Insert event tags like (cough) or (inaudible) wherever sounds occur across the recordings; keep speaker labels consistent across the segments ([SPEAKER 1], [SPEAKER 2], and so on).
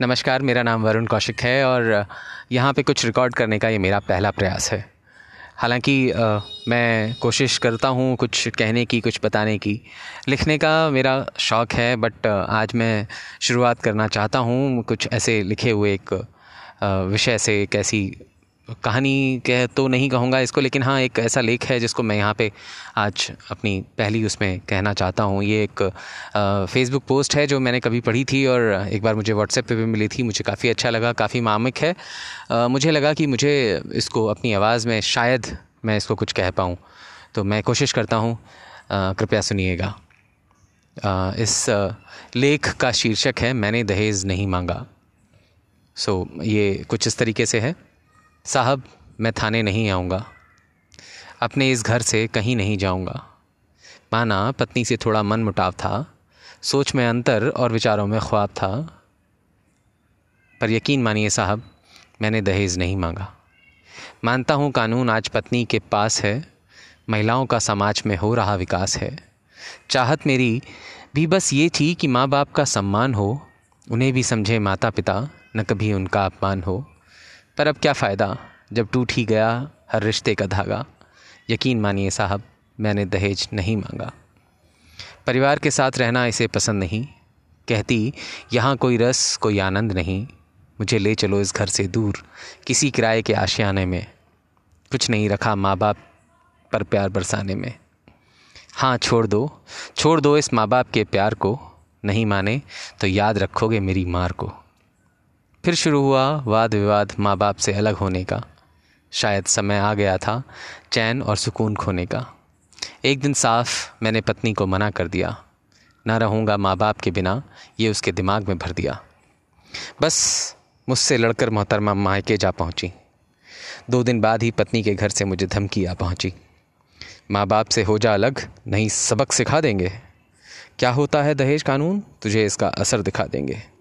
[SPEAKER 1] नमस्कार, मेरा नाम वरुण कौशिक है और यहाँ पे कुछ रिकॉर्ड करने का ये मेरा पहला प्रयास है। हालाँकि मैं कोशिश करता हूँ कुछ कहने की, कुछ बताने की। लिखने का मेरा शौक़ है बट आज मैं शुरुआत करना चाहता हूँ कुछ ऐसे लिखे हुए एक विषय से एक ऐसी कहानी कह तो नहीं कहूँगा इसको लेकिन हाँ एक ऐसा लेख है जिसको मैं यहाँ पे आज अपनी पहली उसमें कहना चाहता हूँ। ये एक फेसबुक पोस्ट है जो मैंने कभी पढ़ी थी और एक बार मुझे व्हाट्सएप पे भी मिली थी। मुझे काफ़ी अच्छा लगा काफ़ी मामिक है। आ, मुझे लगा कि मुझे इसको अपनी आवाज़ में शायद मैं इसको कुछ कह पाऊँ। तो मैं कोशिश करता हूँ। कृपया सुनिएगा। इस लेख का शीर्षक है मैंने दहेज नहीं मांगा। सो ये कुछ इस तरीके से है। साहब, मैं थाने नहीं आऊँगा। अपने इस घर से कहीं नहीं जाऊँगा। माना पत्नी से थोड़ा मन मुटाव था, सोच में अंतर और विचारों में ख्वाब था। पर यकीन मानिए साहब, मैंने दहेज नहीं मांगा। मानता हूँ कानून आज पत्नी के पास है, महिलाओं का समाज में हो रहा विकास है। चाहत मेरी भी बस ये थी कि माँ बाप का सम्मान हो, उन्हें भी समझे माता पिता न कभी उनका अपमान हो। पर अब क्या फ़ायदा? जब टूट ही गया, हर रिश्ते का धागा। यकीन मानिए साहब, मैंने दहेज नहीं मांगा। परिवार के साथ रहना इसे पसंद नहीं। कहती, यहाँ कोई रस, कोई आनंद नहीं। मुझे ले चलो इस घर से दूर, किसी किराए के आशियाने में। कुछ नहीं रखा माँ बाप पर प्यार बरसाने में। हाँ छोड़ दो। छोड़ दो इस माँ बाप के प्यार को। नहीं माने तो याद रखोगे मेरी मार को। फिर शुरू हुआ वाद विवाद माँ बाप से अलग होने का। शायद समय आ गया था चैन और सुकून खोने का। एक दिन साफ़ मैंने पत्नी को मना कर दिया। ना रहूँगा माँ बाप के बिना, ये उसके दिमाग में भर दिया। बस मुझसे लड़कर मोहतरमा मायके जा पहुँची। दो दिन बाद ही पत्नी के घर से मुझे धमकी आ पहुँची। माँ बाप से हो जा अलग, नहीं सबक सिखा देंगे। क्या होता है दहेज कानून? तुझे इसका असर दिखा देंगे।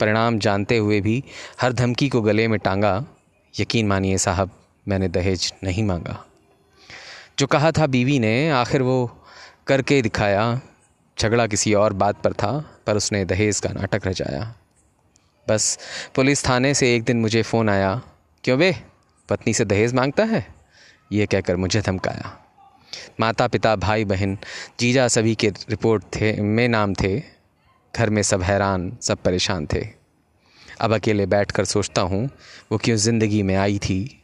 [SPEAKER 1] परिणाम जानते हुए भी हर धमकी को गले में टांगा, यकीन मानिए साहब, मैंने दहेज नहीं मांगा। जो कहा था बीवी ने, आखिर वो करके दिखाया। झगड़ा किसी और बात पर था, पर उसने दहेज का नाटक रचाया। बस पुलिस थाने से एक दिन मुझे फ़ोन आया, क्यों बे, पत्नी से दहेज माँगता है? ये कहकर मुझे धमकाया। माता पिता भाई बहन जीजा सभी के रिपोर्ट थे, में नाम थे। घर में सब हैरान, सब परेशान थे। अब अकेले बैठ कर सोचता हूँ, वो क्यों ज़िंदगी में आई थी?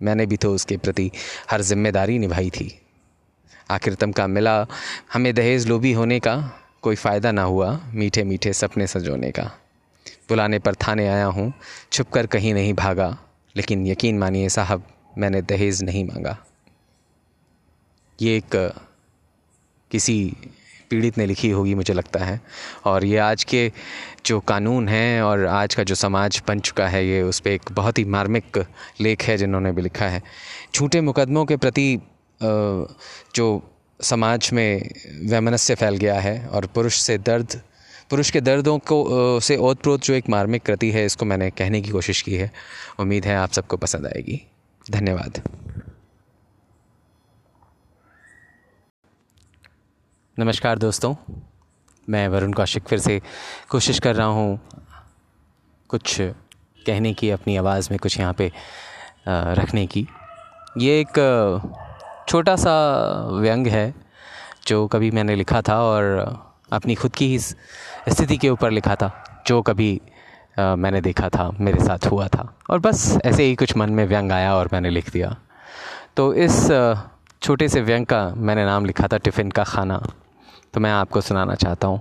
[SPEAKER 1] मैंने भी तो उसके प्रति हर ज़िम्मेदारी निभाई थी। आखिर तमका मिला हमें दहेज लोभी होने का, कोई फ़ायदा ना हुआ मीठे मीठे सपने सजोने का। बुलाने पर थाने आया हूँ छुप कर कहीं नहीं भागा, लेकिन यकीन मानिए साहब, मैंने दहेज नहीं मांगा। ये एक किसी पीड़ित ने लिखी होगी, मुझे लगता है। और ये आज के जो कानून हैं और आज का जो समाज बन चुका है, ये उस पर एक बहुत ही मार्मिक लेख है जिन्होंने भी लिखा है। झूठे मुकदमों के प्रति जो समाज में वैमनस्य फैल गया है और पुरुष से दर्द, पुरुष के दर्दों को से ओत प्रोत जो एक मार्मिक कृति है, इसको मैंने कहने की कोशिश की है। उम्मीद है आप सबको पसंद आएगी। धन्यवाद। नमस्कार दोस्तों। मैं वरुण कौशिक फिर से कोशिश कर रहा हूँ कुछ कहने की, अपनी आवाज़ में कुछ यहाँ पे रखने की। ये एक छोटा सा व्यंग है जो कभी मैंने लिखा था और अपनी खुद की ही स्थिति के ऊपर लिखा था, जो कभी मैंने देखा था, मेरे साथ हुआ था। और बस ऐसे ही कुछ मन में व्यंग आया और मैंने लिख दिया। तो इस छोटे से व्यंग का मैंने नाम लिखा था, टिफ़िन का खाना। तो मैं आपको सुनाना चाहता हूँ,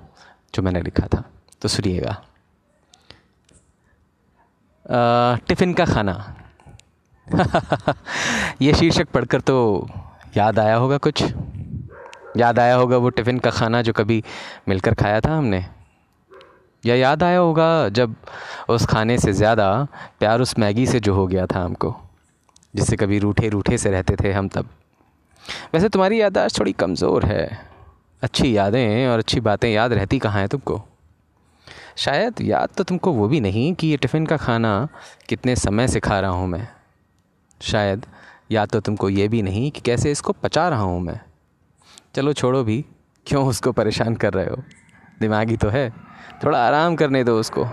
[SPEAKER 1] जो मैंने लिखा था। तो सुनिएगा। टिफ़िन का खाना। (laughs) ये शीर्षक पढ़कर तो याद आया होगा कुछ। याद आया होगा वो टिफ़िन का खाना जो कभी मिलकर खाया था हमने। या याद आया होगा जब उस खाने से ज़्यादा प्यार उस मैगी से जो हो गया था हमको, जिससे कभी रूठे रूठे से रहते थे हम तब। वैसे तुम्हारी याददाश्त थोड़ी कमज़ोर है। अच्छी यादें और अच्छी बातें याद रहती कहाँ हैं तुमको? शायद याद तो तुमको वो भी नहीं कि ये टिफ़िन का खाना कितने समय से खा रहा हूँ मैं। शायद याद तो तुमको ये भी नहीं कि कैसे इसको पचा रहा हूँ मैं। चलो छोड़ो भी, क्यों उसको परेशान कर रहे हो? दिमागी तो है। थोड़ा आराम करने दो उसको।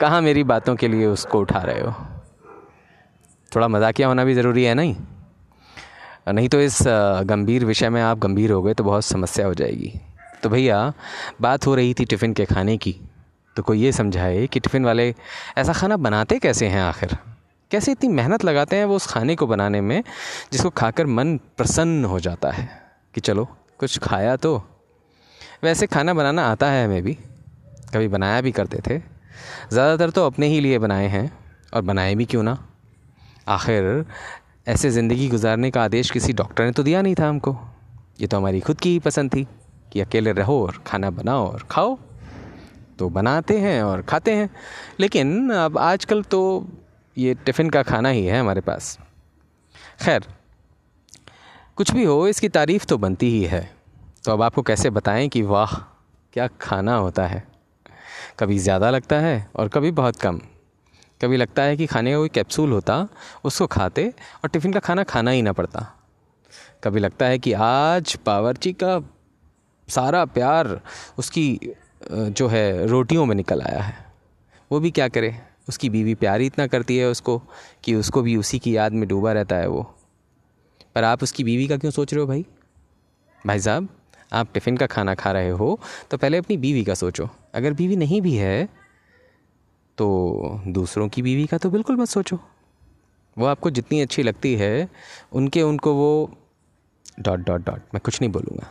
[SPEAKER 1] कहाँ मेरी बातों के लिए उसको उठा रहे हो? थोड़ा मजाकिया होना भी ज़रूरी है नहीं? नहीं तो इस गंभीर विषय में आप गंभीर हो गए तो बहुत समस्या हो जाएगी। तो भैया, बात हो रही थी टिफ़िन के खाने की। तो कोई ये समझाए कि टिफ़िन वाले ऐसा खाना बनाते कैसे हैं आखिर? कैसे इतनी मेहनत लगाते हैं वो उस खाने को बनाने में जिसको खाकर मन प्रसन्न हो जाता है? कि चलो, कुछ खाया तो। वैसे खाना बनाना आता है हमें भी। कभी बनाया भी करते थे। ज़्यादातर तो अपने ही लिए बनाए हैं। और बनाए भी क्यों ना? आखिर ऐसे ज़िंदगी गुजारने का आदेश किसी डॉक्टर ने तो दिया नहीं था हमको। ये तो हमारी खुद की ही पसंद थी कि अकेले रहो और खाना बनाओ और खाओ। तो बनाते हैं और खाते हैं। लेकिन अब आजकल तो ये टिफ़िन का खाना ही है हमारे पास। खैर, कुछ भी हो, इसकी तारीफ़ तो बनती ही है। तो अब आपको कैसे बताएँ कि वाह, क्या खाना होता है। कभी ज़्यादा लगता है और कभी बहुत कम। कभी लगता है कि खाने का कोई कैप्सूल होता, उसको खाते और टिफ़िन का खाना खाना ही ना पड़ता। कभी लगता है कि आज बावर्ची का सारा प्यार उसकी जो है, रोटियों में निकल आया है। वो भी क्या करे? उसकी बीवी प्यार ही इतना करती है उसको कि उसको भी उसी की याद में डूबा रहता है वो। पर आप उसकी बीवी का क्यों सोच रहे हो भाई? भाई साहब, आप टिफ़िन का खाना खा रहे हो तो पहले अपनी बीवी का सोचो। अगर बीवी नहीं भी है तो दूसरों की बीवी का तो बिल्कुल मत सोचो। वो आपको जितनी अच्छी लगती है, उनके उनको वो डॉट डॉट डॉट, मैं कुछ नहीं बोलूँगा।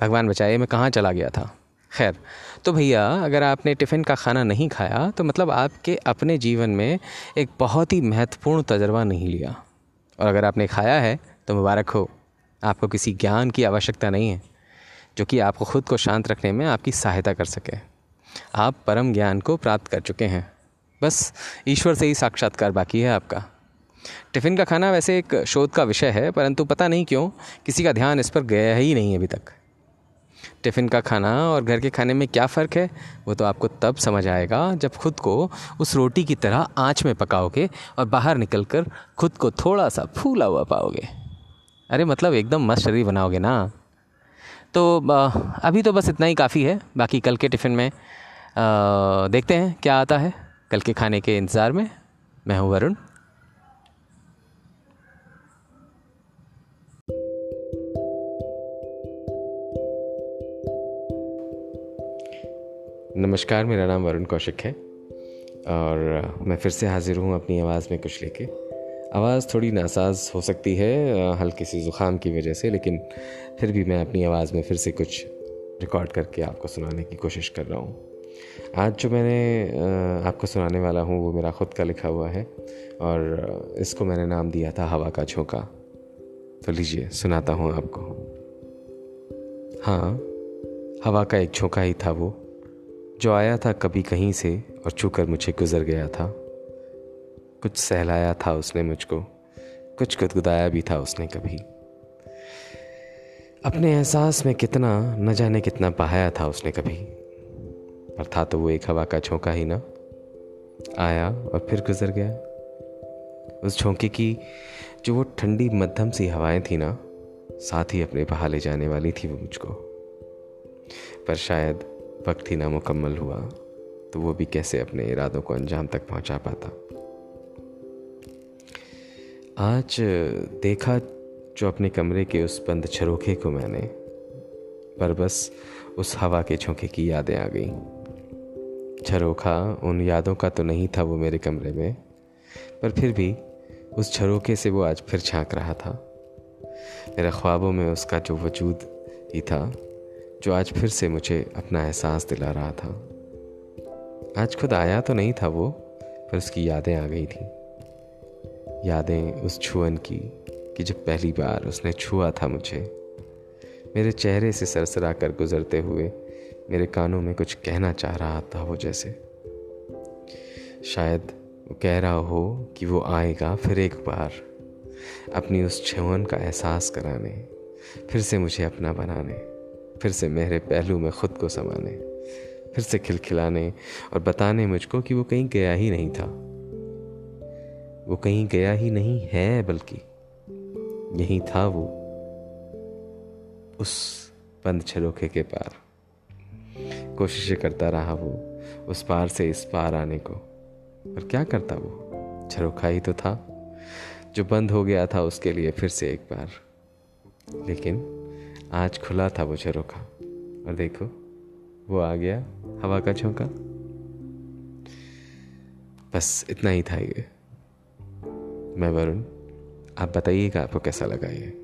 [SPEAKER 1] भगवान बचाए, मैं कहाँ चला गया था? खैर तो भैया, अगर आपने टिफ़िन का खाना नहीं खाया तो मतलब आपके अपने जीवन में एक बहुत ही महत्वपूर्ण तजर्बा नहीं लिया। और अगर आपने खाया है तो मुबारक हो। आपको किसी ज्ञान की आवश्यकता नहीं है, जो कि आपको खुद को शांत रखने में आपकी सहायता कर सके। आप परम ज्ञान को प्राप्त कर चुके हैं। बस, ईश्वर से ही साक्षात्कार बाकी है आपका। टिफ़िन का खाना वैसे एक शोध का विषय है, परंतु पता नहीं क्यों, किसी का ध्यान इस पर गया ही नहीं अभी तक। टिफ़िन का खाना और घर के खाने में क्या फ़र्क है, वो तो आपको तब समझ आएगा जब खुद को उस रोटी की तरह आँच में पकाओगे और बाहर निकल कर खुद को थोड़ा सा फूला हुआ पाओगे। अरे मतलब एकदम मस्त शरीर बनाओगे ना। तो अभी तो बस इतना ही काफ़ी है, बाकी कल के टिफ़िन में देखते हैं क्या आता है कल के खाने के इंतज़ार में। मैं हूँ वरुण। नमस्कार, मेरा नाम वरुण कौशिक है और मैं फिर से हाज़िर हूँ अपनी आवाज़ में कुछ लेके। आवाज़ थोड़ी नासाज हो सकती है हल्की सी ज़ुकाम की वजह से, लेकिन फिर भी मैं अपनी आवाज़ में फिर से कुछ रिकॉर्ड करके आपको सुनाने की कोशिश कर रहा हूँ। आज जो मैंने आपको सुनाने वाला हूँ, वो मेरा ख़ुद का लिखा हुआ है और इसको मैंने नाम दिया था, हवा का झोंका। तो लीजिए, सुनाता हूँ आपको। हाँ हवा का एक झोंका ही था वो, जो आया था कभी कहीं से और छूकर मुझे गुजर गया था। कुछ सहलाया था उसने मुझको, कुछ गुदगुदाया भी था उसने कभी। अपने एहसास में कितना, न जाने कितना बहाया था उसने कभी। पर था तो वो एक हवा का झोंका ही ना। आया और फिर गुजर गया। उस झोंके की जो वो ठंडी मध्यम सी हवाएँ थी ना, साथ ही अपने बहा ले जाने वाली थी वो मुझको। पर शायद वक्त ही ना मुकम्मल हुआ तो वो भी कैसे अपने इरादों को अंजाम तक पहुँचा पाता। आज देखा जो अपने कमरे के उस बंद झरोखे को मैंने, पर बस उस हवा के झोंके की यादें आ गई। झरोखा उन यादों का तो नहीं था वो मेरे कमरे में, पर फिर भी उस झरोखे से वो आज फिर झाँक रहा था। मेरे ख्वाबों में उसका जो वजूद ही था, जो आज फिर से मुझे अपना एहसास दिला रहा था। आज खुद आया तो नहीं था वो, पर उसकी यादें आ गई थी। यादें उस छुअन की, कि जब पहली बार उसने छुआ था मुझे, मेरे चेहरे से सरसरा कर गुजरते हुए मेरे कानों में कुछ कहना चाह रहा था वो जैसे। शायद वो कह रहा हो कि वो आएगा फिर एक बार, अपनी उस छवन का एहसास कराने, फिर से मुझे अपना बनाने, फिर से मेरे पहलू में खुद को समाने, फिर से खिलखिलाने और बताने मुझको कि वो कहीं गया ही नहीं था। वो कहीं गया ही नहीं है बल्कि यही था वो, उस बंद छरोखे के पार। कोशिशें करता रहा वो,
[SPEAKER 2] उस पार से इस पार आने को। पर क्या करता वो? झरोखा ही तो था। जो बंद हो गया था उसके लिए फिर से एक बार। लेकिन आज खुला था वो झरोखा। और देखो, वो आ गया हवा का झोंका। बस इतना ही था ये। मैं वरुण, आप बताइएगा आपको कैसा लगा ये?